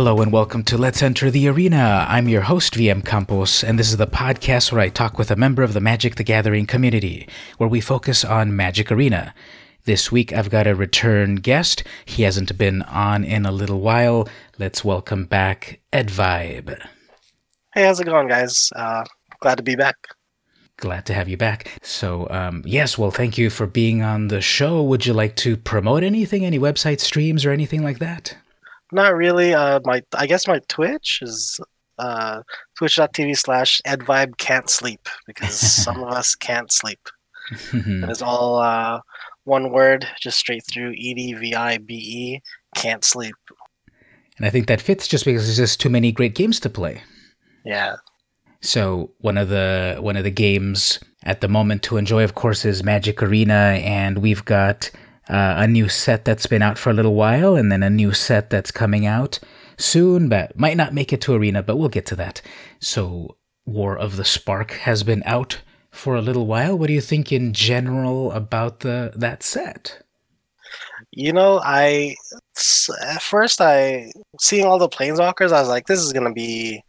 Hello and welcome to Let's Enter the Arena. I'm your host, VM Campos, and this is the podcast where I talk with a member of the Magic the Gathering community, where we focus on Magic Arena. This week I've got a return guest. He hasn't been on in a little while. Let's welcome back EdViBe. Hey, how's it going, guys? Uh, glad to be back. Glad to have you back. So, um, yes, well, thank you for being on the show. Would you like to promote anything, any website streams or anything like that? Not really. Uh, my I guess my Twitch is uh, twitch.tv slash edvibe can't sleep because some of us can't sleep. it's all uh, one word, just straight through E D V I B E, can't sleep. And I think that fits just because there's just too many great games to play. Yeah. So one of the one of the games at the moment to enjoy, of course, is Magic Arena, and we've got uh, a new set that's been out for a little while, and then a new set that's coming out soon, but might not make it to Arena, but we'll get to that. So, War of the Spark has been out for a little while. What do you think in general about the that set? You know, I at first I seeing all the planeswalkers, I was like, this is gonna be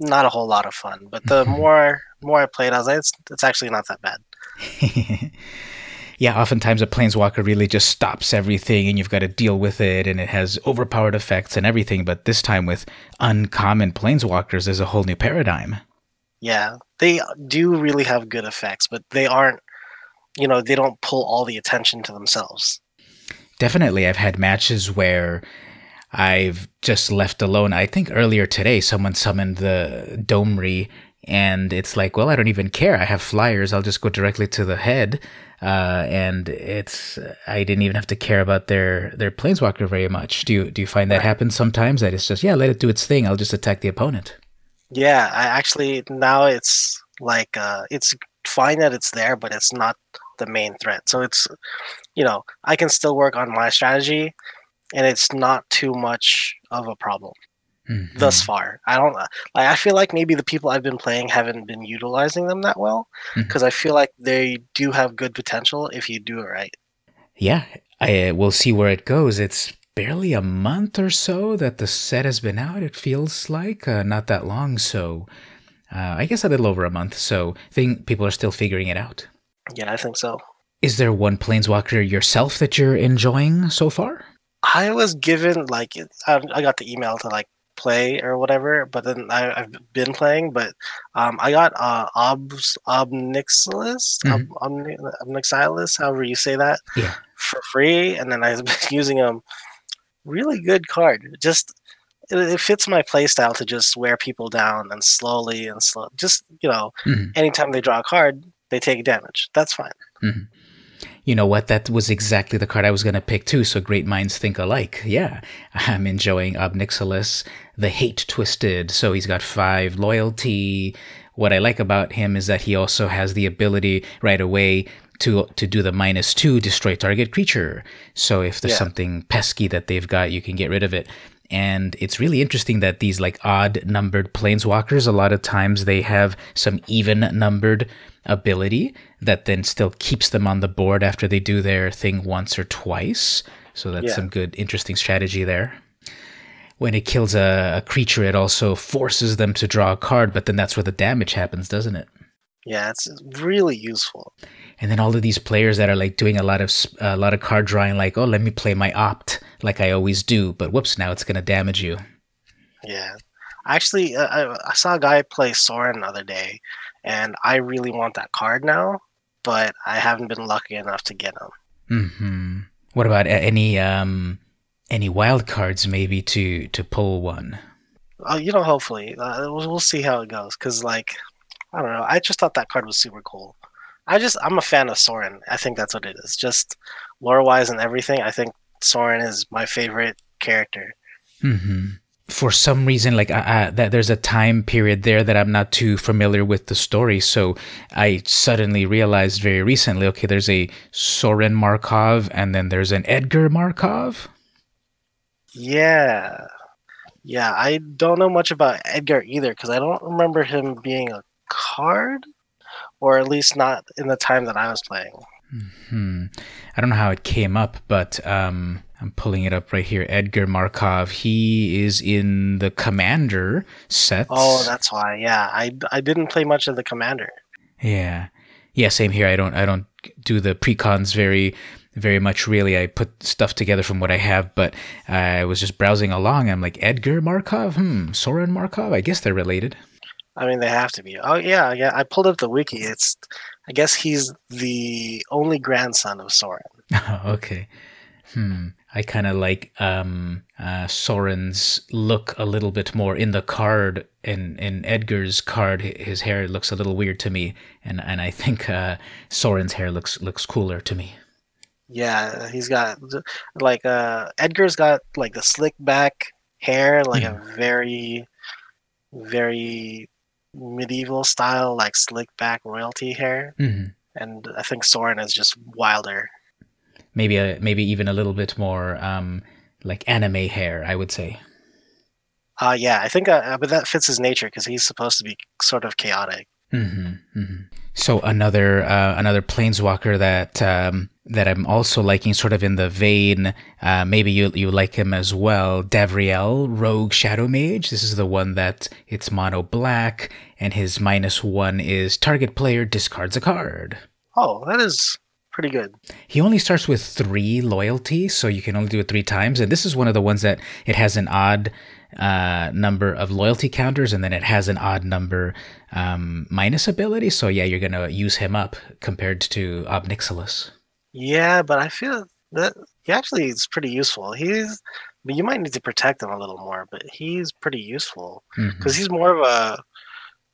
not a whole lot of fun. But the more more I played, I was like, it's it's actually not that bad. yeah, oftentimes a planeswalker really just stops everything and you've got to deal with it and it has overpowered effects and everything. But this time with uncommon planeswalkers, there's a whole new paradigm. Yeah, they do really have good effects, but they aren't, you know, they don't pull all the attention to themselves. Definitely. I've had matches where I've just left alone. I think earlier today someone summoned the Domri and it's like, well, I don't even care. I have flyers. I'll just go directly to the head. Uh, and it's I didn't even have to care about their their planeswalker very much. Do you do you find that right. happens sometimes? That it's just yeah, let it do its thing. I'll just attack the opponent. Yeah, I actually now it's like uh, it's fine that it's there, but it's not the main threat. So it's you know I can still work on my strategy, and it's not too much of a problem mm-hmm. thus far. I don't like. I feel like maybe the people I've been playing haven't been utilizing them that well because mm-hmm. I feel like they do have good potential if you do it right. Yeah, I we'll see where it goes. It's barely a month or so that the set has been out. It feels like uh, not that long. So uh, I guess a little over a month. So I think people are still figuring it out. Yeah, I think so. Is there one planeswalker yourself that you're enjoying so far? I was given like I got the email to like play or whatever, but then I, have been playing. But um, I got uh, Obs Ob Nixilis, mm-hmm. Ob, Obnixilis, however you say that, yeah. for free, and then I've been using them. Really good card. Just it, it, fits my playstyle to just wear people down and slowly and slow. Just you know, mm-hmm. anytime they draw a card, they take damage. That's fine. Mm-hmm you know what? That was exactly the card I was going to pick too. So great minds think alike. Yeah, I'm enjoying Ob Nixilis, the hate twisted. So he's got five loyalty. What I like about him is that he also has the ability right away to to do the minus two destroy target creature. So if there's yeah. something pesky that they've got, you can get rid of it. And it's really interesting that these like odd numbered planeswalkers, a lot of times they have some even numbered ability that then still keeps them on the board after they do their thing once or twice. So that's yeah. some good, interesting strategy there. When it kills a, a, creature, it also forces them to draw a card, but then that's where the damage happens, doesn't it? Yeah, it's really useful. And then all of these players that are like doing a lot of a lot of card drawing, like, oh, let me play my opt like I always do, but whoops, now it's going to damage you. Yeah, actually, uh, I, I saw a guy play Sorin the other day, and I really want that card now, but I haven't been lucky enough to get them. Hmm. What about any um any wild cards maybe to to pull one? Oh, you know, hopefully uh, we'll, we'll see how it goes. Cause like I don't know, I just thought that card was super cool. I just I'm a fan of Sorin. I think that's what it is. Just lore wise and everything. I think Sorin is my favorite character. Hmm for some reason like I, that there's a time period there that i'm not too familiar with the story so i suddenly realized very recently okay there's a Sorin markov and then there's an edgar markov yeah yeah i don't know much about edgar either because i don't remember him being a card or at least not in the time that i was playing Hmm. I don't know how it came up, but um, I'm pulling it up right here. Edgar Markov. He is in the Commander set. Oh, that's why. Yeah, I, I didn't play much of the Commander. Yeah, yeah. Same here. I don't I don't do the precons very very much really. I put stuff together from what I have, but I was just browsing along. I'm like Edgar Markov. Hmm. Sorin Markov. I guess they're related. I mean, they have to be. Oh yeah, yeah. I pulled up the wiki. It's, I guess he's the only grandson of Sorin. okay. Hmm. I kind of like um, uh, Sorin's look a little bit more in the card. In in Edgar's card, his hair looks a little weird to me, and and I think uh, Sorin's hair looks looks cooler to me. Yeah, he's got like uh, Edgar's got like the slick back hair, like Yeah. a very, very medieval style, like slick back royalty hair, hmm and I think Sorin is just wilder. Maybe a maybe even a little bit more um, like anime hair. I would say. Uh yeah, I think, uh, but that fits his nature because he's supposed to be sort of chaotic. hmm hmm So another uh, another planeswalker that um, that I'm also liking, sort of in the vein. Uh, maybe you you like him as well. Davriel, Rogue Shadow Mage. This is the one that it's mono black, and his minus one is target player discards a card. Oh, that is pretty good. He only starts with three loyalty, so you can only do it three times. And this is one of the ones that it has an odd uh, number of loyalty counters, and then it has an odd number um, minus ability. So yeah, you're gonna use him up compared to Ob Nixilis. Yeah, but I feel that he actually is pretty useful. He's, but you might need to protect him a little more. But he's pretty useful because he's more of a,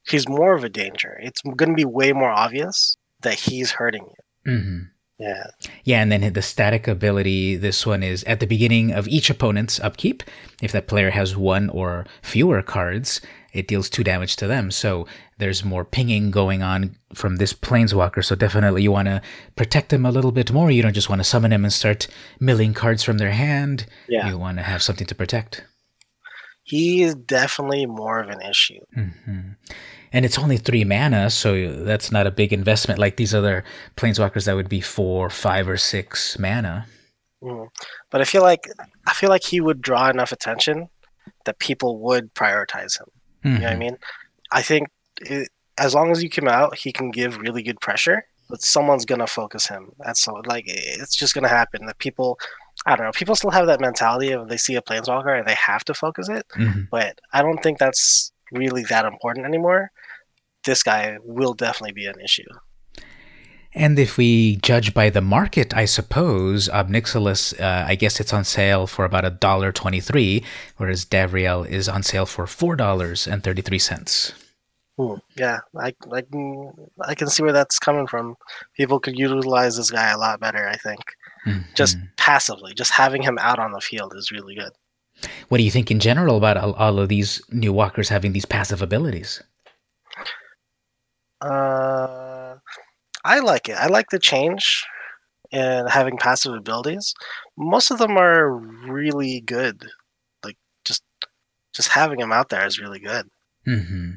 he's more of a danger. It's going to be way more obvious that he's hurting you. Mhm. Yeah. Yeah, and then the static ability, this one is at the beginning of each opponent's upkeep. If that player has one or fewer cards, it deals two damage to them. So there's more pinging going on from this planeswalker. So definitely you want to protect them a little bit more. You don't just want to summon them and start milling cards from their hand. Yeah. You want to have something to protect. He is definitely more of an issue. hmm And it's only three mana, so that's not a big investment like these other planeswalkers that would be four, five, or six mana. Mm. But I feel like I feel like he would draw enough attention that people would prioritize him. You know what I Mhm. mean? I think it, as long as you come out, he can give really good pressure. But someone's gonna focus him. That's so like it's just gonna happen. That people, I don't know. People still have that mentality of they see a planeswalker and they have to focus it. Mhm. But I don't think that's really that important anymore. This guy will definitely be an issue. And if we judge by the market, I suppose Ob Nixilis, uh, I guess it's on sale for about a dollar twenty-three, whereas Davriel is on sale for four dollars and thirty-three cents. Hmm, Yeah, I I can I can see where that's coming from. People could utilize this guy a lot better. I think just passively, just having him out on the field is really good. what do you think in general about all, all of these new walkers having these passive abilities? Uh, I like it. I like the change and having passive abilities. Most of them are really good. Like just just having them out there is really good. hmm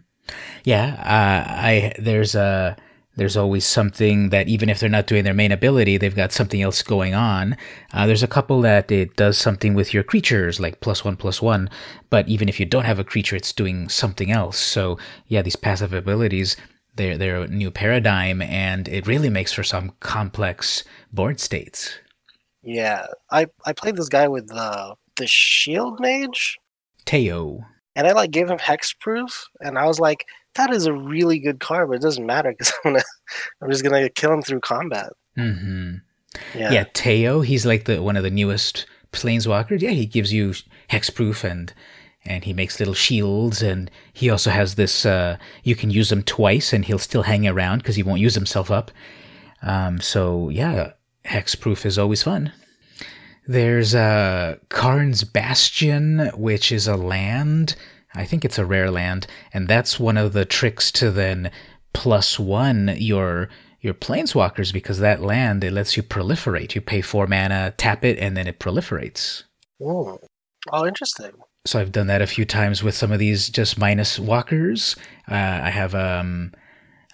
Yeah, uh, I there's a there's always something that even if they're not doing their main ability, they've got something else going on. Uh, there's a couple that it does something with your creatures, like plus one plus one. But even if you don't have a creature, it's doing something else. So yeah, these passive abilities, they're they're a new paradigm, and it really makes for some complex board states. Yeah, I I played this guy with the the shield mage, Teyo. and I like gave him hexproof, and I was like, that is a really good card, but it doesn't matter because I'm gonna I'm just gonna kill him through combat. Mm-hmm. Yeah, Yeah, Teyo, he's like the one of the newest planeswalkers. Yeah, he gives you hexproof and and he makes little shields and he also has this uh you can use them twice and he'll still hang around because he won't use himself up. Um so yeah, hexproof is always fun. There's uh Karn's Bastion, which is a land. I think it's a rare land, and that's one of the tricks to then plus one your your planeswalkers because that land it lets you proliferate. You pay four mana, tap it, and then it proliferates. Ooh. Oh, interesting. So I've done that a few times with some of these just minus walkers. Uh, I have um,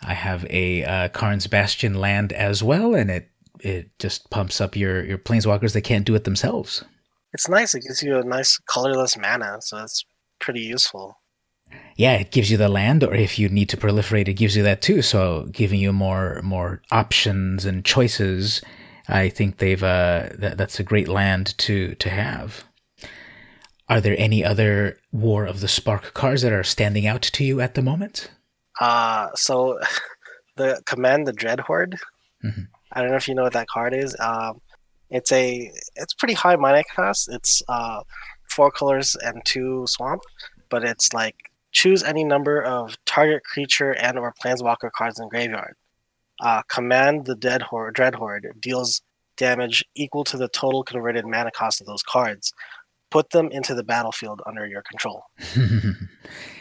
I have a uh, Karn's Bastion land as well, and it it just pumps up your your planeswalkers They can't do it themselves. It's nice. It gives you a nice colorless mana, so it's pretty useful. Yeah, it gives you the land, or if you need to proliferate, it gives you that too. So giving you more more options and choices. I think they've uh, that, that's a great land to to have. Are there any other War of the Spark cards that are standing out to you at the moment? Uh so the command the Dreadhorde. Mhm. I don't know if you know what that card is. Um, it's a it's pretty high mana cost. It's uh, four colors and two swamp, but it's like choose any number of target creature and or planeswalker cards in graveyard. Uh, command the dead horde dread horde deals damage equal to the total converted mana cost of those cards. Put them into the battlefield under your control.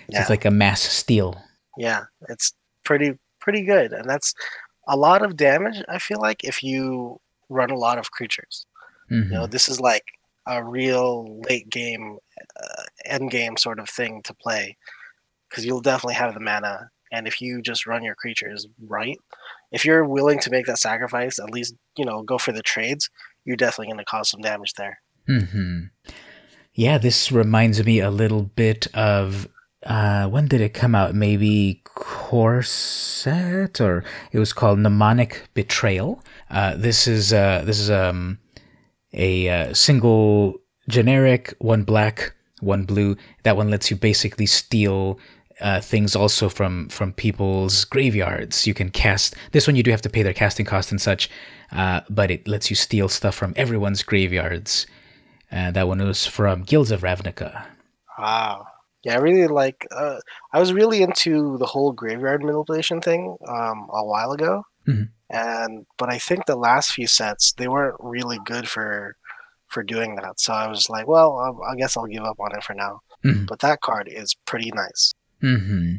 Yeah. It's like a mass steal. Yeah, it's pretty pretty good, and that's a lot of damage. I feel like if you run a lot of creatures, Mhm. you know, this is like a real late game, uh, end game sort of thing to play, because you'll definitely have the mana, and if you just run your creatures right, if you're willing to make that sacrifice, at least you know go for the trades, you're definitely going to cause some damage there. hmm Yeah, this reminds me a little bit of uh, when did it come out? Maybe Corset, or it was called Mnemonic Betrayal. Uh, this is uh, this is um, a uh, single generic, one black, one blue. That one lets you basically steal uh, things also from from people's graveyards. You can cast this one. You do have to pay their casting cost and such, uh, but it lets you steal stuff from everyone's graveyards. Uh, that one was from Guilds of Ravnica. Wow. Yeah, I really like. Uh, I was really into the whole graveyard manipulation thing um, a while ago, Mhm. and but I think the last few sets they weren't really good for for doing that. So I was like, well, I, I guess I'll give up on it for now. Mhm. But that card is pretty nice. hmm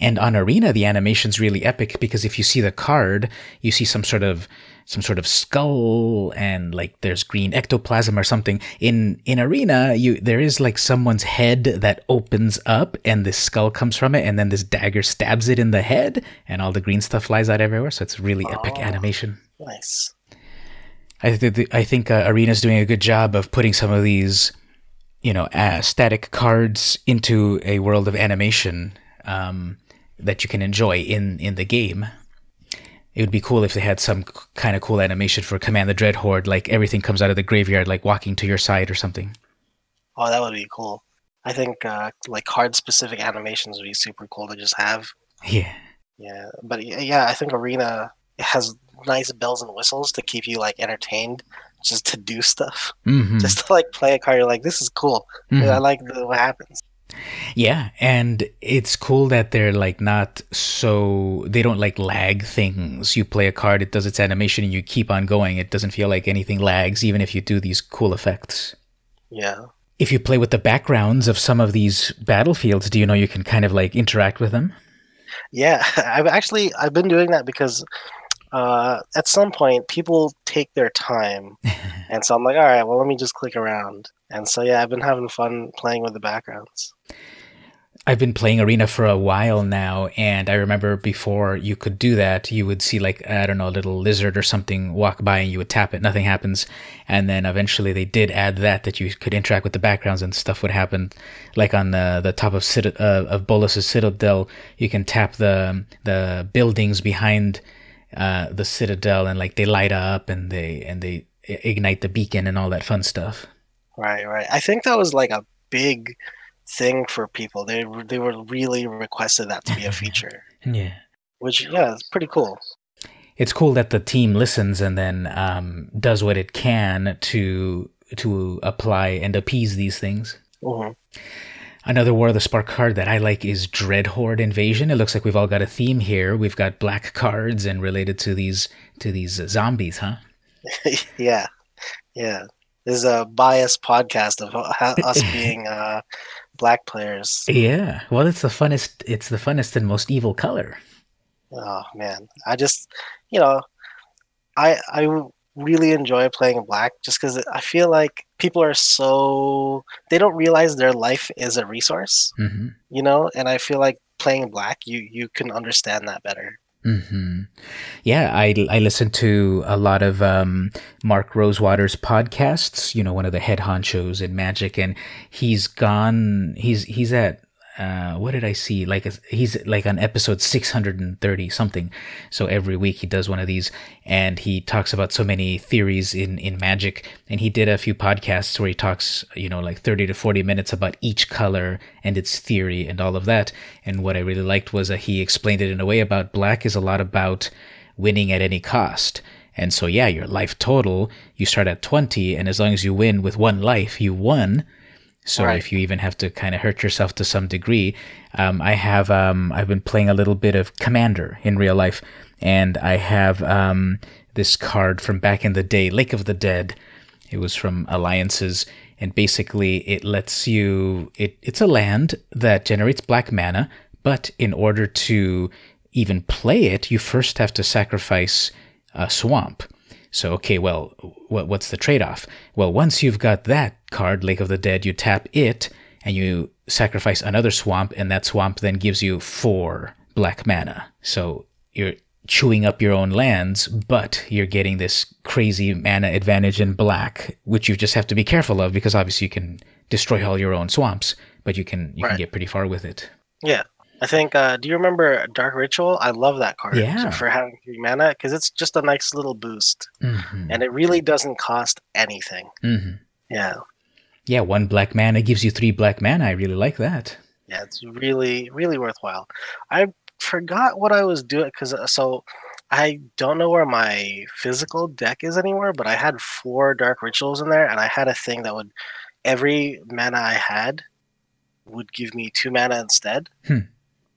And on Arena, the animation's really epic because if you see the card, you see some sort of some sort of skull and like there's green ectoplasm or something. In in Arena, you there is like someone's head that opens up and this skull comes from it, and then this dagger stabs it in the head, and all the green stuff flies out everywhere. So it's really epic Oh. animation. Nice. I think I think uh, Arena's doing a good job of putting some of these, you know, uh, static cards into a world of animation um, that you can enjoy in in the game. It would be cool if they had some kind of cool animation for Command the Dreadhorde, like everything comes out of the graveyard, like walking to your side or something. Oh, that would be cool. I think uh, like card specific animations would be super cool to just have. Yeah. Yeah, but yeah, I think Arena has nice bells and whistles to keep you like entertained, just to do stuff, hmm just to like play a card. You're like, this is cool. I like the, what happens. Yeah, and it's cool that they're like not so they don't like lag things. You play a card, it does its animation, and you keep on going. It doesn't feel like anything lags, even if you do these cool effects. Yeah. If you play with the backgrounds of some of these battlefields, do you know you can kind of like interact with them? Yeah, I've actually I've been doing that because uh, at some point people take their time, and so I'm like, all right, well, let me just click around. And so yeah, I've been having fun playing with the backgrounds. I've been playing Arena for a while now, and I remember before you could do that, you would see like I don't know a little lizard or something walk by, and you would tap it, nothing happens, and then eventually they did add that that you could interact with the backgrounds and stuff would happen, like on the the top of uh, of Bolas's Citadel, you can tap the the buildings behind uh, the Citadel, and like they light up and they and they ignite the beacon and all that fun stuff. Right, right. I think that was like a big thing for people. They they were really requested that to be a feature, Yeah. which yeah, it's pretty cool. it's cool that the team listens and then um, does what it can to to apply and appease these things. hmm Another War of the Spark card that I like is Dreadhorde Invasion. It looks like we've all got a theme here. We've got black cards and related to these to these zombies, huh? yeah, yeah. This is a biased podcast of us being uh, black players. Yeah. Well, it's the funnest. It's the funnest and most evil color. Oh man, I just you know, I I really enjoy playing black just because I feel like people are so they don't realize their life is a resource, hmm you know, and I feel like playing black, you you can understand that better. Hmm Yeah, I, I listen to a lot of um, Mark Rosewater's podcasts. You know, one of the head honchos in Magic, and he's gone. He's he's at uh, what did I see? Like he's like on episode 630 something. So every week he does one of these and he talks about so many theories in, in magic. And he did a few podcasts where he talks, you know, like 30 to 40 minutes about each color and its theory and all of that. And what I really liked was that he explained it in a way about black is a lot about winning at any cost. And so, yeah, your life total, you start at 20, and as long as you win with one life, you won so right. if you even have to kind of hurt yourself to some degree, um, I have um, I've been playing a little bit of Commander in real life, and I have um, this card from back in the day, Lake of the Dead. It was from Alliances, and basically it lets you. It, it's a land that generates black mana, but in order to even play it, you first have to sacrifice a swamp. So, okay, well, what, what's the trade off? Well, once you've got that card, Lake of the Dead, you tap it and you sacrifice another swamp, and that swamp then gives you four black mana. So you're chewing up your own lands, but you're getting this crazy mana advantage in black, which you just have to be careful of because obviously you can destroy all your own swamps, but you can you right. can get pretty far with it. Yeah, I think. Uh, do you remember Dark Ritual? I love that card. Yeah. For having three mana because it's just a nice little boost, mm-hmm. and it really doesn't cost anything. Mm-hmm. Yeah. Yeah, one black mana gives you three black mana. I really like that. Yeah, it's really really worthwhile. I forgot what I was doing because uh, so I don't know where my physical deck is anymore, but I had four dark rituals in there, and I had a thing that would every mana I had would give me two mana instead. Hmm.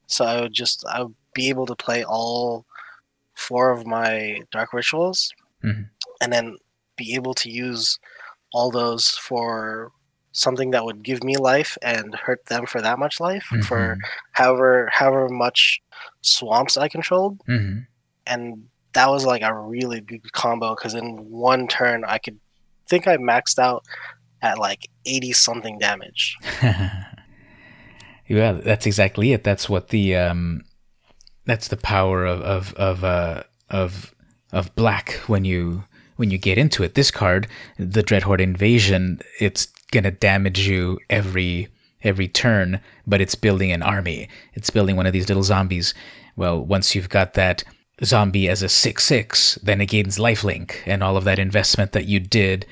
So I would just I would be able to play all four of my dark rituals, mm-hmm. and then be able to use all those for something that would give me life and hurt them for that much life mm-hmm. for however however much swamps I controlled, mm-hmm. and that was like a really big combo because in one turn I could think I maxed out at like eighty something damage. Yeah, that's exactly it. That's what the um, that's the power of of of uh, of of black when you when you get into it. This card, the Dreadhorde Invasion, it's gonna damage you every every turn, but it's building an army. It's building one of these little zombies. Well, once you've got that zombie as a six six, then it gains lifelink, and all of that investment that you did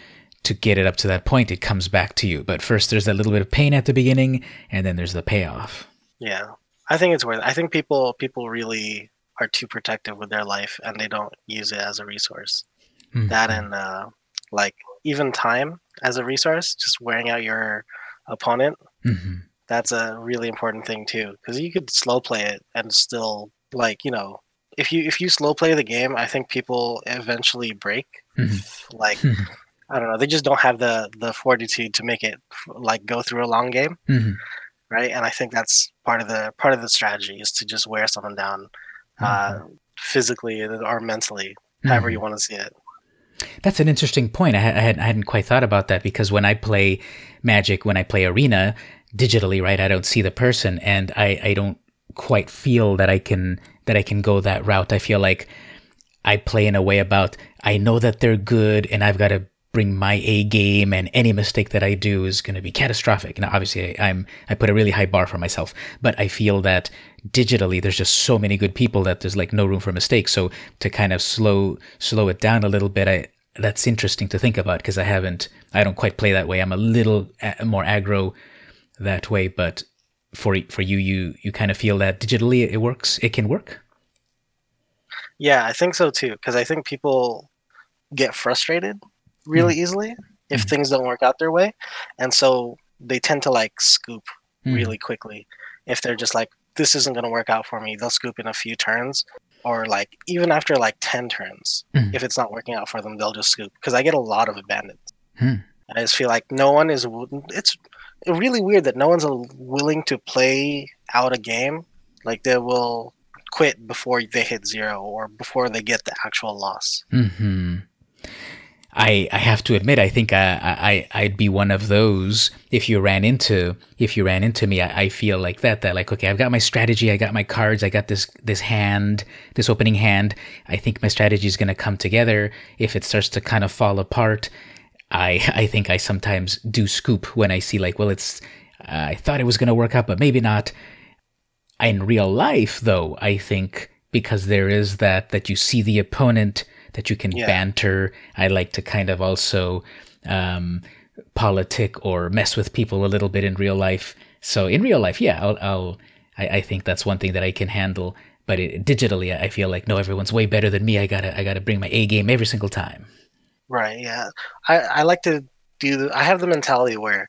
to get it up to that point, it comes back to you. But first, there's that little bit of pain at the beginning, and then there's the payoff. Yeah, I think it's worth. It. I think people people really are too protective with their life, and they don't use it as a resource. Mm-hmm. That and uh, like even time as a resource, just wearing out your opponent. Mm-hmm. That's a really important thing too, because you could slow play it and still like you know if you if you slow play the game, I think people eventually break. Mm-hmm. Like I don't know. They just don't have the the fortitude to make it like go through a long game, mm-hmm. right? And I think that's part of the part of the strategy is to just wear someone down, uh, mm-hmm. uh, physically or mentally, however mm-hmm. you want to see it. That's an interesting point. I, had, I hadn't quite thought about that because when I play Magic, when I play Arena digitally, right, I don't see the person, and I, I don't quite feel that I can that I can go that route. I feel like I play in a way about I know that they're good, and I've got to bring my A game, and any mistake that I do is going to be catastrophic. Now, obviously, I, I'm I put a really high bar for myself, but I feel that digitally, there's just so many good people that there's like no room for mistakes. So to kind of slow slow it down a little bit, I that's interesting to think about because I haven't, I don't quite play that way. I'm a little more aggro that way, but for for you, you you kind of feel that digitally it works, it can work. Yeah, I think so too. Because I think people get frustrated really mm easily if mm things don't work out their way, and so they tend to like scoop mm really quickly if they're just like this isn't going to work out for me. They'll scoop in a few turns, or like even after like ten turns, mm if it's not working out for them, they'll just scoop. Because I get a lot of abandons. Hmm. I just feel like no one is. It's really weird that no one's willing to play out a game. Like they will quit before they hit zero or before they get the actual loss. Mm-hmm. I, I have to admit, I think I, I, I'd be one of those if you ran into, if you ran into me, I, I feel like that, that like, okay, I've got my strategy. I got my cards. I got this, this hand, this opening hand. I think my strategy is going to come together. If it starts to kind of fall apart, I, I think I sometimes do scoop when I see like, well, it's, uh, I thought it was going to work out, but maybe not. In real life, though, I think because there is that, that you see the opponent, that you can yeah. banter. I like to kind of also um, politic or mess with people a little bit in real life. So in real life, yeah, I'll, I'll I, I think that's one thing that I can handle. But it, digitally, I feel like no, everyone's way better than me. I gotta I gotta bring my A game every single time. Right. Yeah. I I like to do. The, I have the mentality where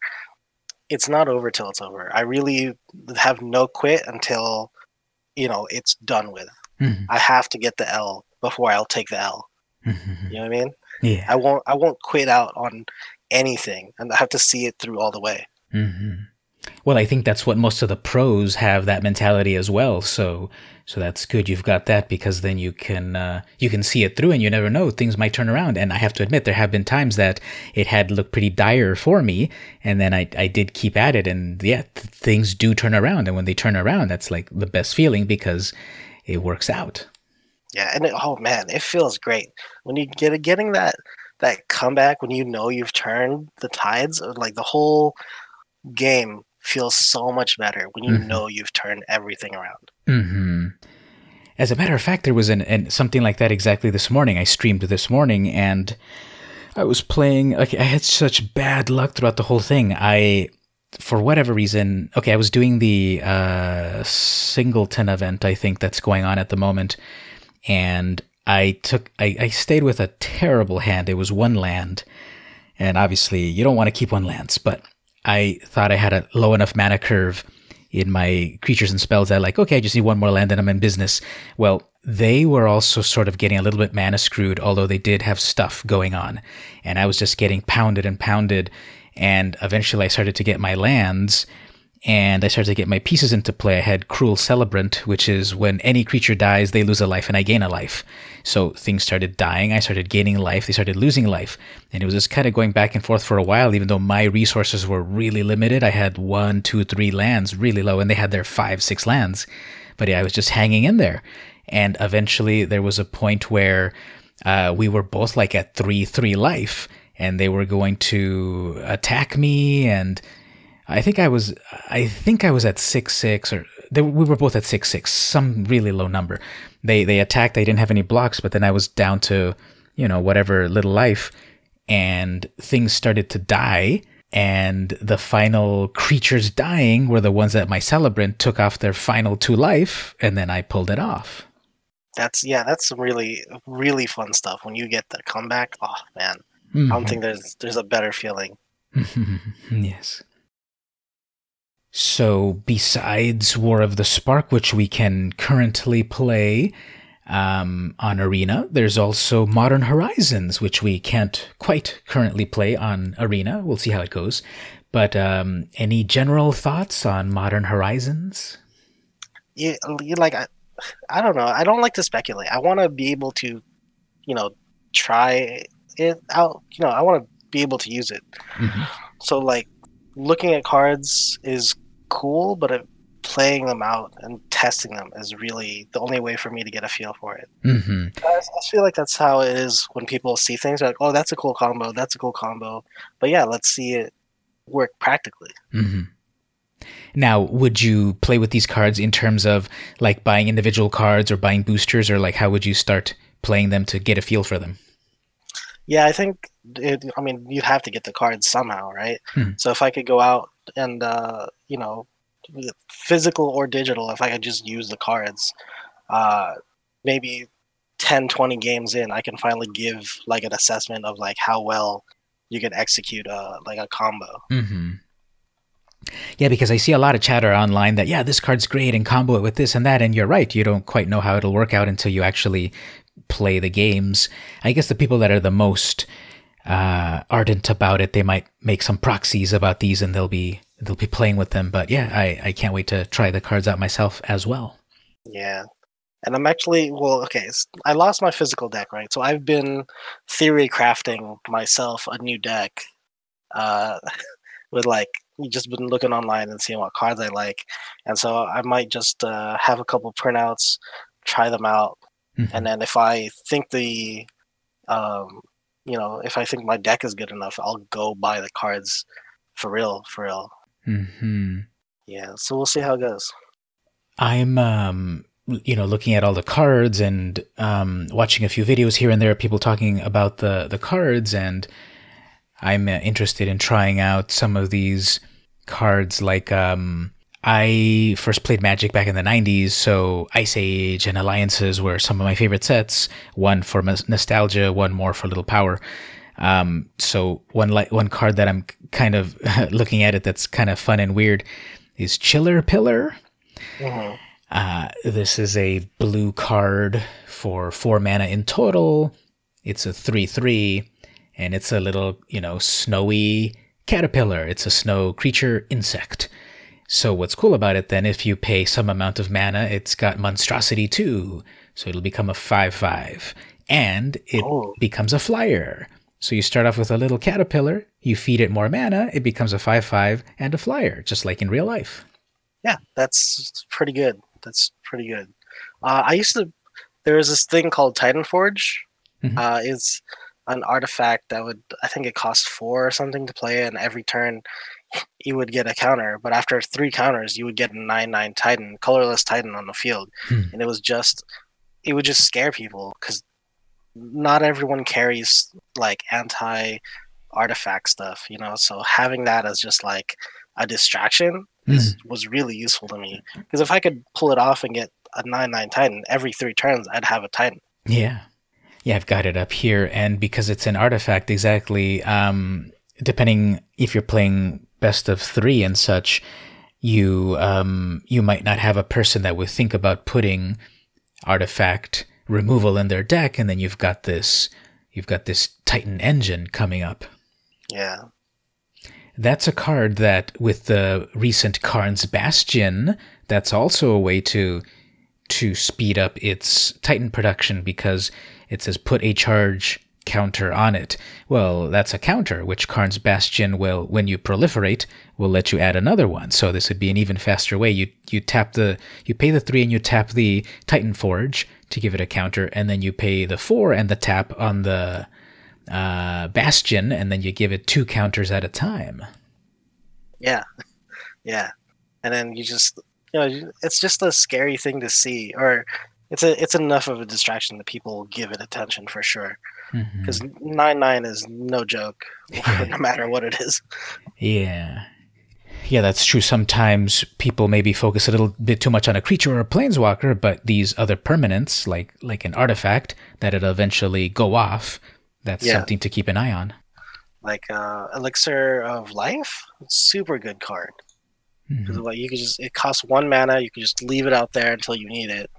it's not over till it's over. I really have no quit until you know it's done with. Mm-hmm. I have to get the L before I'll take the L. Mm-hmm. You know what I mean? Yeah. I won't. I won't quit out on anything, and I have to see it through all the way. Mm-hmm. Well, I think that's what most of the pros have that mentality as well. So, so that's good. You've got that because then you can uh, you can see it through, and you never know things might turn around. And I have to admit, there have been times that it had looked pretty dire for me, and then I I did keep at it, and yeah, th- things do turn around. And when they turn around, that's like the best feeling because it works out. Yeah, and it, oh man, it feels great when you get getting that that comeback when you know you've turned the tides. Like the whole game feels so much better when you mm-hmm. know you've turned everything around. Mm-hmm. As a matter of fact, there was an, an, something like that exactly this morning. I streamed this morning and I was playing. Okay, I had such bad luck throughout the whole thing. I, for whatever reason, okay, I was doing the uh, singleton event. I think that's going on at the moment and I took I, I stayed with a terrible hand. It was one land, and obviously you don't want to keep one lands, but I thought I had a low enough mana curve in my creatures and spells that like, okay, I just need one more land and I'm in business. Well, they were also sort of getting a little bit mana screwed, although they did have stuff going on. And I was just getting pounded and pounded. And eventually I started to get my lands and I started to get my pieces into play. I had Cruel Celebrant, which is when any creature dies, they lose a life and I gain a life. So things started dying. I started gaining life. They started losing life. And it was just kind of going back and forth for a while, even though my resources were really limited. I had one, two, three lands really low, and they had their five, six lands. But yeah, I was just hanging in there. And eventually there was a point where uh, we were both like at three, three life, and they were going to attack me and I think I was I think I was at six six or they, we were both at six six, some really low number. They they attacked. I didn't have any blocks, but then I was down to you know whatever little life, and things started to die. And the final creatures dying were the ones that my celebrant took off their final two life, and then I pulled it off. That's yeah, that's some really really fun stuff when you get the comeback. Oh man, mm-hmm. I don't mm-hmm. think there's there's a better feeling. yes. So, besides War of the Spark, which we can currently play um, on Arena, there's also Modern Horizons, which we can't quite currently play on Arena. We'll see how it goes. But um, any general thoughts on Modern Horizons? Yeah, like I, I don't know. I don't like to speculate. I want to be able to, you know, try it out. You know, I want to be able to use it. Mm-hmm. So, like, looking at cards is cool, but playing them out and testing them is really the only way for me to get a feel for it. Mm-hmm. I, I, feel like that's how it is when people see things like, "Oh, that's a cool combo. That's a cool combo." But yeah, let's see it work practically. Mm-hmm. Now, would you play with these cards in terms of like buying individual cards or buying boosters, or like how would you start playing them to get a feel for them? Yeah, I think it, I mean you'd have to get the cards somehow, right? Hmm. So if I could go out and uh, you know, physical or digital, if I could just use the cards, uh, maybe 10, 20 games in, I can finally give like an assessment of like how well you can execute a uh, like a combo. Mm-hmm. Yeah, because I see a lot of chatter online that yeah, this card's great and combo it with this and that, and you're right. You don't quite know how it'll work out until you actually play the games. I guess the people that are the most uh, ardent about it, they might make some proxies about these and they'll be they'll be playing with them. But yeah, I, I can't wait to try the cards out myself as well. Yeah. and I'm actually well. Okay, I lost my physical deck, right? So I've been theory crafting myself a new deck, uh, with like just been looking online and seeing what cards I like, and so I might just uh, have a couple printouts, try them out, mm-hmm. and then if I think the, um, you know, if I think my deck is good enough, I'll go buy the cards for real, for real. Mm-hmm. Yeah, so we'll see how it goes. I'm um you know looking at all the cards and um, watching a few videos here and there people talking about the the cards and i'm uh, interested in trying out some of these cards like um, i first played magic back in the 90s so ice age and alliances were some of my favorite sets one for nostalgia one more for little power um, so one like one card that i'm kind of looking at it that's kind of fun and weird is Chillerpillar mm-hmm. Uh, this is a blue card for four mana in total. It's a 3 3, and it's a little, you know, snowy caterpillar. It's a snow creature insect. So, what's cool about it then, if you pay some amount of mana, it's got monstrosity too. So, it'll become a 5 5. And it oh. becomes a flyer. So, you start off with a little caterpillar, you feed it more mana, it becomes a 5 5 and a flyer, just like in real life. Yeah, that's pretty good that's pretty good. Uh, I used to. There was this thing called Titan Forge. Mm-hmm. Uh, it's an artifact that would I think it cost four or something to play, and every turn you would get a counter. But after three counters, you would get a nine nine Titan, colorless Titan on the field, hmm. and it was just it would just scare people because not everyone carries like anti artifact stuff, you know. So having that as just like a distraction mm. was really useful to me because if I could pull it off and get a nine nine Titan every three turns, I'd have a Titan. Yeah, yeah, I've got it up here, and because it's an artifact, exactly. Um, depending if you're playing best of three and such, you um, you might not have a person that would think about putting artifact removal in their deck, and then you've got this you've got this Titan engine coming up. Yeah. That's a card that, with the recent Karn's Bastion, that's also a way to to speed up its Titan production because it says put a charge counter on it. Well, that's a counter, which Karn's Bastion will, when you proliferate, will let you add another one. So this would be an even faster way. You you tap the you pay the three and you tap the Titan Forge to give it a counter, and then you pay the four and the tap on the uh, Bastion, and then you give it two counters at a time. Yeah, yeah, and then you just you know it's just a scary thing to see, or it's a it's enough of a distraction that people give it attention for sure. Because mm-hmm. nine nine is no joke, no matter what it is. Yeah. Yeah, that's true. Sometimes people maybe focus a little bit too much on a creature or a planeswalker, but these other permanents, like like an artifact, that it'll eventually go off, that's yeah. something to keep an eye on. Like uh, Elixir of Life, super good card. Mm-hmm. you could just it costs one mana. You can just leave it out there until you need it.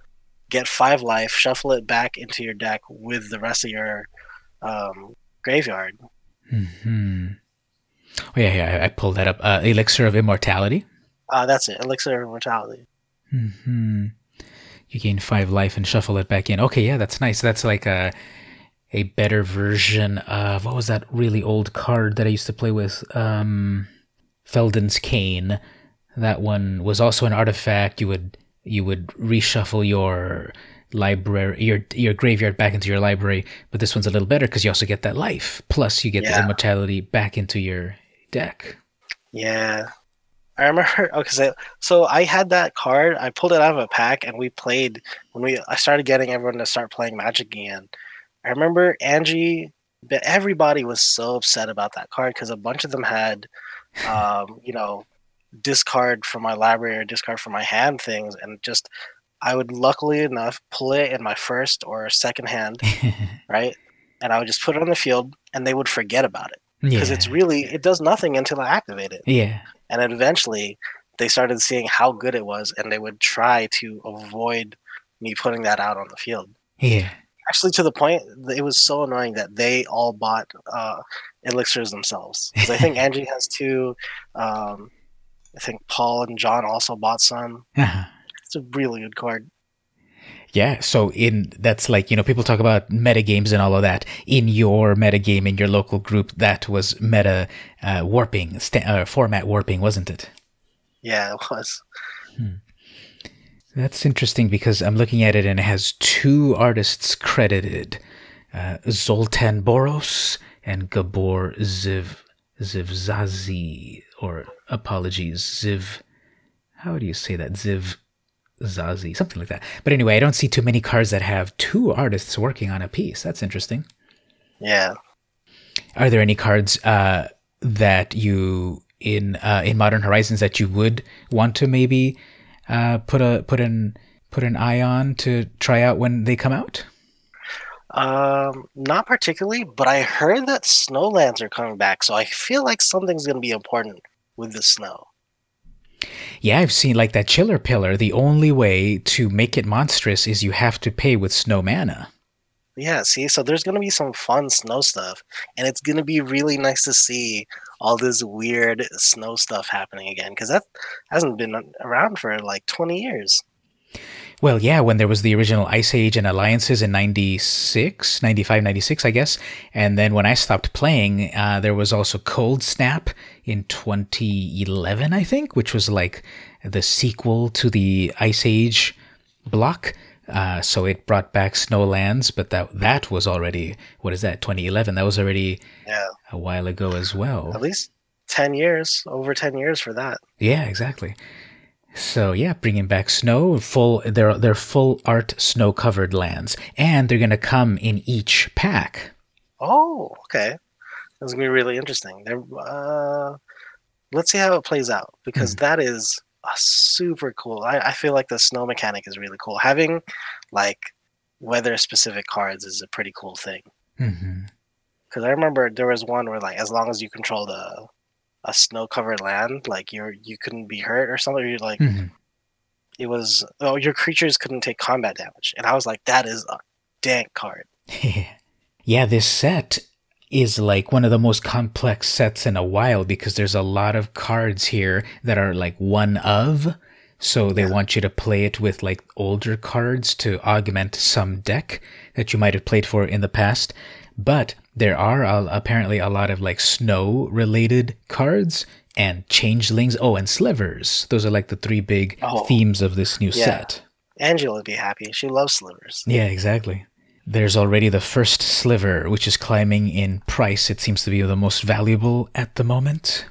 Get five life, shuffle it back into your deck with the rest of your um, graveyard. Hmm. Oh yeah, yeah. I pulled that up. Uh, Elixir of Immortality. Uh, that's it. Elixir of Immortality. Hmm. You gain five life and shuffle it back in. Okay, yeah, that's nice. That's like a a better version of what was that really old card that I used to play with? Um, Feldon's Cane. That one was also an artifact. You would you would reshuffle your library your your graveyard back into your library, but this one's a little better because you also get that life. Plus, you get yeah. the immortality back into your deck. Yeah, I remember. Okay, so I had that card. I pulled it out of a pack, and we played when we. I started getting everyone to start playing Magic again, I remember Angie, but everybody was so upset about that card because a bunch of them had, um, you know, discard from my library or discard from my hand things, and just I would luckily enough pull it in my first or second hand, right? And I would just put it on the field, and they would forget about it because yeah. it's really it does nothing until I activate it. Yeah, and eventually they started seeing how good it was, and they would try to avoid me putting that out on the field. Yeah actually to the point it was so annoying that they all bought uh, elixirs themselves. Because I think Angie has two. Um, I think Paul and John also bought some. Uh-huh. It's a really good card. Yeah, so in that's like you know people talk about meta games and all of that. In your meta game in your local group, that was meta uh, warping, sta- uh, format warping, wasn't it? Yeah, it was. That's interesting because I'm looking at it and it has two artists credited: uh, Zoltan Boros and Gabor Ziv Zivzazi, or apologies, Ziv. How do you say that? Ziv Zazi, something like that. But anyway, I don't see too many cards that have two artists working on a piece. That's interesting. Yeah. Are there any cards uh, that you in uh, in Modern Horizons that you would want to maybe uh, put a put an put an eye on to try out when they come out? Um, not particularly, but I heard that snowlands are coming back, so I feel like something's gonna be important with the snow. Yeah, I've seen like that Chillerpillar. The only way to make it monstrous is you have to pay with snow mana. Yeah, see, so there's gonna be some fun snow stuff, and it's gonna be really nice to see all this weird snow stuff happening again because that hasn't been around for like 20 years. Well, yeah, when there was the original Ice Age and Alliances in 96, 95, 96, I guess. And then when I stopped playing, uh, there was also Cold Snap in 2011, I think, which was like the sequel to the Ice Age block. Uh, so it brought back Snowlands, but that that was already what is that 2011? That was already Yeah, a while ago as well. at least 10 years, over 10 years for that. Yeah, exactly. So yeah, bringing back snow, full they're they're full art snow covered lands, and they're gonna come in each pack. Oh, okay. That's gonna be really interesting. They're, uh, let's see how it plays out because that is a super cool. I, I feel like the snow mechanic is really cool. Having like weather specific cards is a pretty cool thing. hmm Because I remember there was one where like as long as you control a a snow covered land, like you're you couldn't be hurt or something. You're like hmm it was oh your creatures couldn't take combat damage, and I was like that is a dank card. yeah, this set is like one of the most complex sets in a while because there's a lot of cards here that are like one of. So they Yeah. want you to play it with like older cards to augment some deck that you might have played for in the past. But there are apparently a lot of like snow related cards and changelings. Oh, and slivers. Those are like the three big Oh, themes of this new yeah. set. Angela would be happy. She loves slivers. Yeah, exactly. There's already the first sliver, which is climbing in price. It seems to be the most valuable at the moment.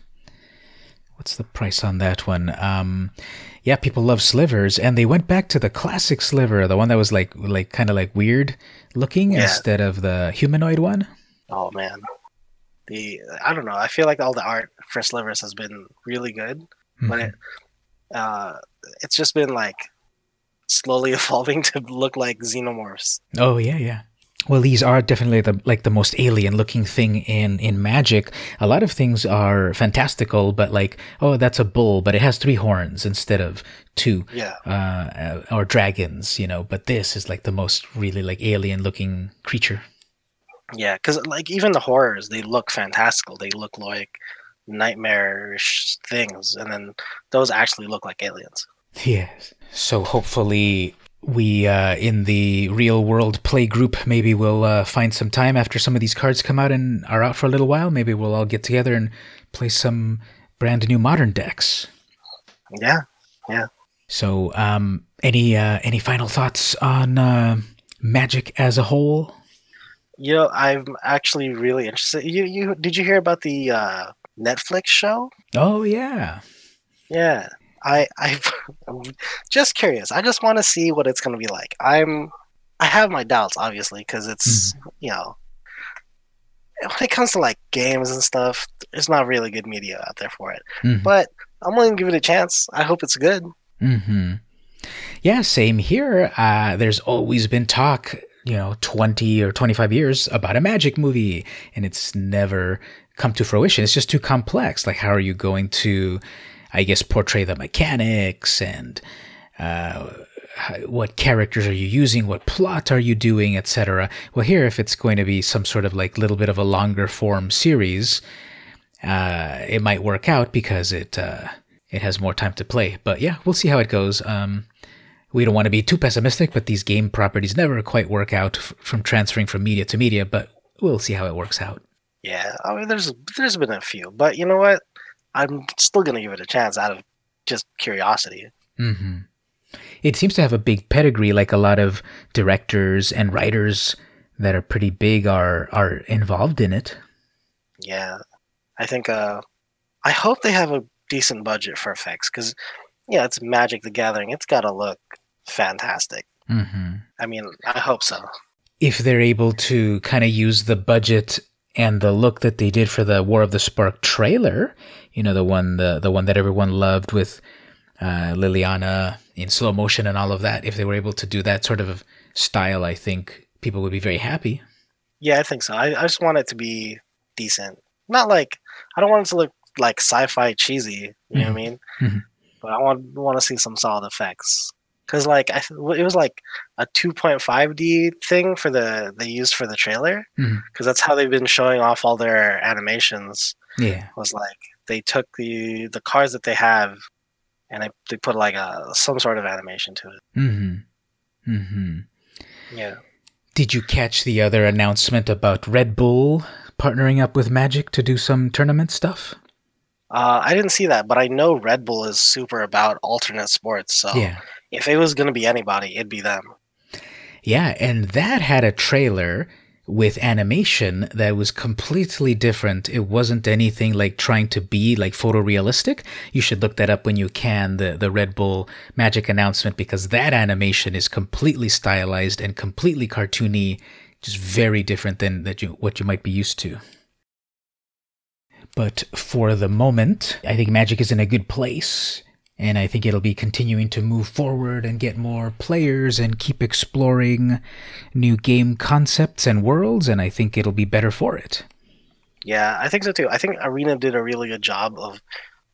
What's the price on that one? Um, yeah, people love slivers, and they went back to the classic sliver, the one that was like, like kind of like weird looking Yeah. instead of the humanoid one. Oh man, the I don't know. I feel like all the art for slivers has been really good, but Mhm. it uh, it's just been like slowly evolving to look like xenomorphs. Oh yeah, yeah. Well, these are definitely the like the most alien looking thing in in Magic. A lot of things are fantastical, but like, oh, that's a bull, but it has three horns instead of two. Yeah, uh, or dragons, you know. But this is like the most really like alien looking creature. Yeah. Because like even the horrors, they look fantastical. They look like nightmarish things, and then those actually look like aliens. Yes. So hopefully we uh, in the real world play group maybe we'll uh, find some time after some of these cards come out and are out for a little while. Maybe we'll all get together and play some brand new modern decks. Yeah, Yeah. So, um, any uh, any final thoughts on uh, Magic as a whole? You know, I'm actually really interested. You you did you hear about the uh, Netflix show? Oh yeah, Yeah, I I I'm just curious. I just want to see what it's going to be like. I'm I have my doubts, obviously, because it's you know when it comes to like games and stuff, there's not really good media out there for it. Mhm. But I'm willing to give it a chance. I hope it's good. hmm Yeah, same here. Uh, there's always been talk, you know, 20 or 25 years about a magic movie, and it's never come to fruition. It's just too complex. Like, how are you going to, I guess, portray the mechanics and uh, what characters are you using? What plot are you doing, etc. Well, here, if it's going to be some sort of like little bit of a longer form series, uh, it might work out because it uh, it has more time to play. But yeah, we'll see how it goes. Um, we don't want to be too pessimistic, but these game properties never quite work out f- from transferring from media to media. But we'll see how it works out. Yeah, I mean, there's there's been a few, but you know what? I'm still gonna give it a chance out of just curiosity. hmm It seems to have a big pedigree, like a lot of directors and writers that are pretty big are are involved in it. Yeah, I think. Uh, I hope they have a decent budget for effects because, yeah, it's Magic the Gathering. It's got to look fantastic. hmm I mean, I hope so. If they're able to kind of use the budget and the look that they did for the War of the Spark trailer, you know, the one the the one that everyone loved with uh, Liliana in slow motion and all of that. If they were able to do that sort of style, I think people would be very happy. Yeah, I think so. I, I just want it to be decent. Not like I don't want it to look like sci-fi cheesy. You know what I mean? Mhm. But I want want to see some solid effects. Cause like I, it was like a 2.5D thing for the they used for the trailer. Because that's how they've been showing off all their animations. Yeah. Was like they took the the cars that they have, and they, they put like a some sort of animation to it. Mm-hmm. Mm-hmm. Yeah. Did you catch the other announcement about Red Bull partnering up with Magic to do some tournament stuff? Uh, I didn't see that, but I know Red Bull is super about alternate sports. So Yeah. If it was gonna be anybody, it'd be them. Yeah, and that had a trailer with animation that was completely different. It wasn't anything like trying to be like photorealistic. You should look that up when you can, the, the Red Bull Magic announcement, because that animation is completely stylized and completely cartoony, just very different than that you what you might be used to. But for the moment, I think Magic is in a good place. And I think it'll be continuing to move forward and get more players and keep exploring new game concepts and worlds. And I think it'll be better for it. Yeah, I think so too. I think Arena did a really good job of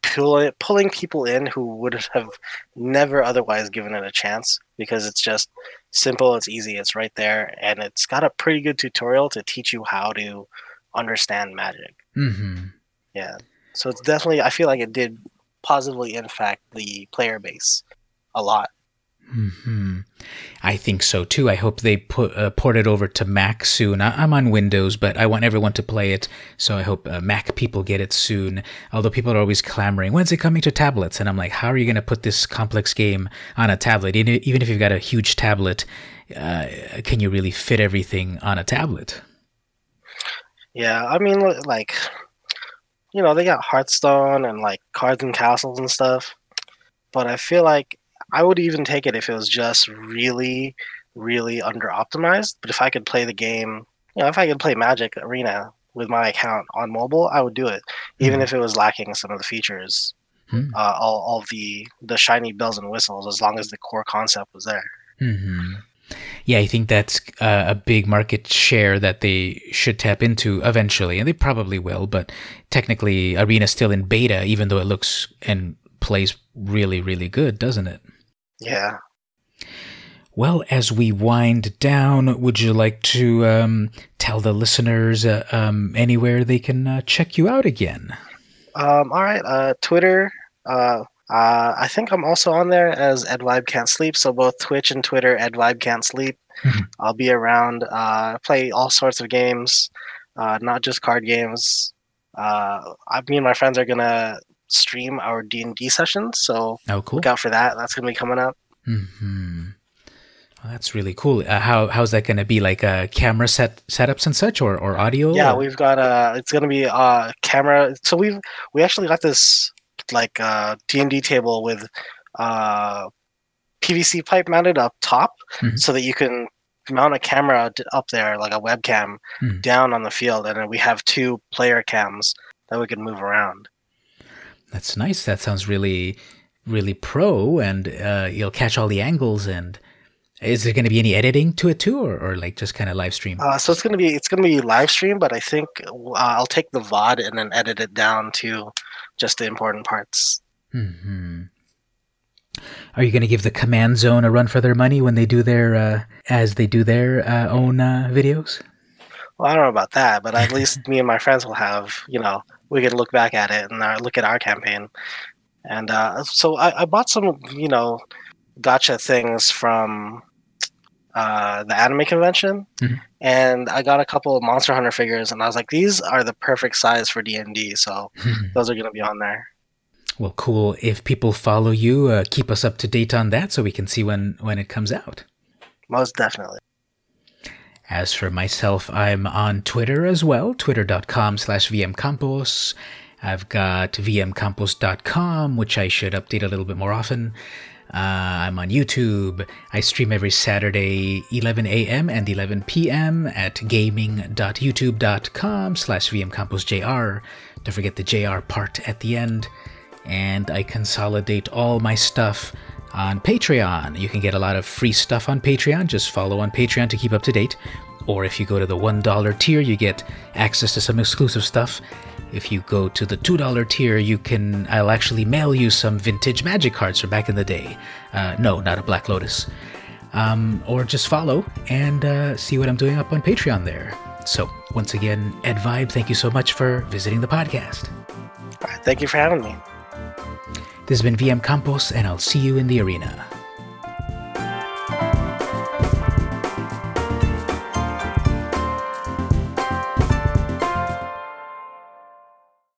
pull, pulling people in who would have never otherwise given it a chance because it's just simple, it's easy, it's right there, and it's got a pretty good tutorial to teach you how to understand Magic. hmm Yeah, so it's definitely. I feel like it did positively impact the player base a lot. hmm I think so too. I hope they put uh, port it over to Mac soon. I- I'm on Windows, but I want everyone to play it, so I hope uh, Mac people get it soon. Although people are always clamoring, when's it coming to tablets? And I'm like, how are you going to put this complex game on a tablet? Even even if you've got a huge tablet, uh, can you really fit everything on a tablet? Yeah, I mean, like, you know, they got Hearthstone and like Cards and Castles and stuff, but I feel like I would even take it if it was just really, really under optimized. But if I could play the game, you know, if I could play Magic Arena with my account on mobile, I would do it, even Mhm. if it was lacking some of the features, Hmm. uh, all, all the the shiny bells and whistles, as long as the core concept was there. hmm Yeah, I think that's uh, a big market share that they should tap into eventually, and they probably will. But technically, Arena's still in beta, even though it looks and plays really, really good, doesn't it? Yeah. Well, as we wind down, would you like to um, tell the listeners uh, um, anywhere they can uh, check you out again? Um, all right. Uh, Twitter. Uh, I think I'm also on there as EdViBe Can't Sleep. So both Twitch and Twitter, EdViBe Can't Sleep. Mhm. I'll be around. Uh, play all sorts of games, uh, not just card games. Uh, I, me and my friends are gonna stream our D and D sessions. So Oh, cool. look out for that. That's gonna be coming up. hmm Well, that's really cool. Uh, how how's that going to be? Like uh, camera set setups and such, or or audio? Yeah, or- we've got uh it's gonna be uh camera so we've we actually got this like uh D and D table with uh PVC pipe mounted up top Mhm. so that you can mount a camera up there like a webcam Mhm. down on the field and then we have two player cams that we can move around. That's nice. That sounds really, really pro, and uh, you'll catch all the angles. And is there going to be any editing to it too, or, or like just kind of live stream? Uh, so it's gonna be it's gonna be live stream, but I think uh, I'll take the VOD and then edit it down to just the important parts. hmm Are you going to give the Command Zone a run for their money when they do their uh, as they do their uh, own uh, videos? Well, I don't know about that, but at least me and my friends will have, you know, we can look back at it and uh, look at our campaign. And uh, so I, I bought some, you know, gotcha things from uh, the anime convention, Mhm. and I got a couple of Monster Hunter figures, and I was like, these are the perfect size for D and D, so those are gonna be on there. well, cool. If people follow you, uh, keep us up to date on that so we can see when when it comes out. Most definitely. As for myself, I'm on Twitter as well, twitter.com slash vmcampos. I've got vmcampos.com, which I should update a little bit more often. Uh, I'm on YouTube. I stream every Saturday, 11 a.m. and 11 p.m. at gaming.youtube.com slash vmcamposjr. Don't forget the JR part at the end. And I consolidate all my stuff on Patreon. You can get a lot of free stuff on Patreon. Just follow on Patreon to keep up to date. Or if you go to the $1 tier, you get access to some exclusive stuff. If you go to the $2 tier, you can I'll actually mail you some vintage magic cards from back in the day. Uh, no, not a Black Lotus. Um, or just follow and uh, see what I'm doing up on Patreon there. So, once again, EdViBe, thank you so much for visiting the podcast. Thank you for having me. This has been VM Campos, and I'll see you in the arena.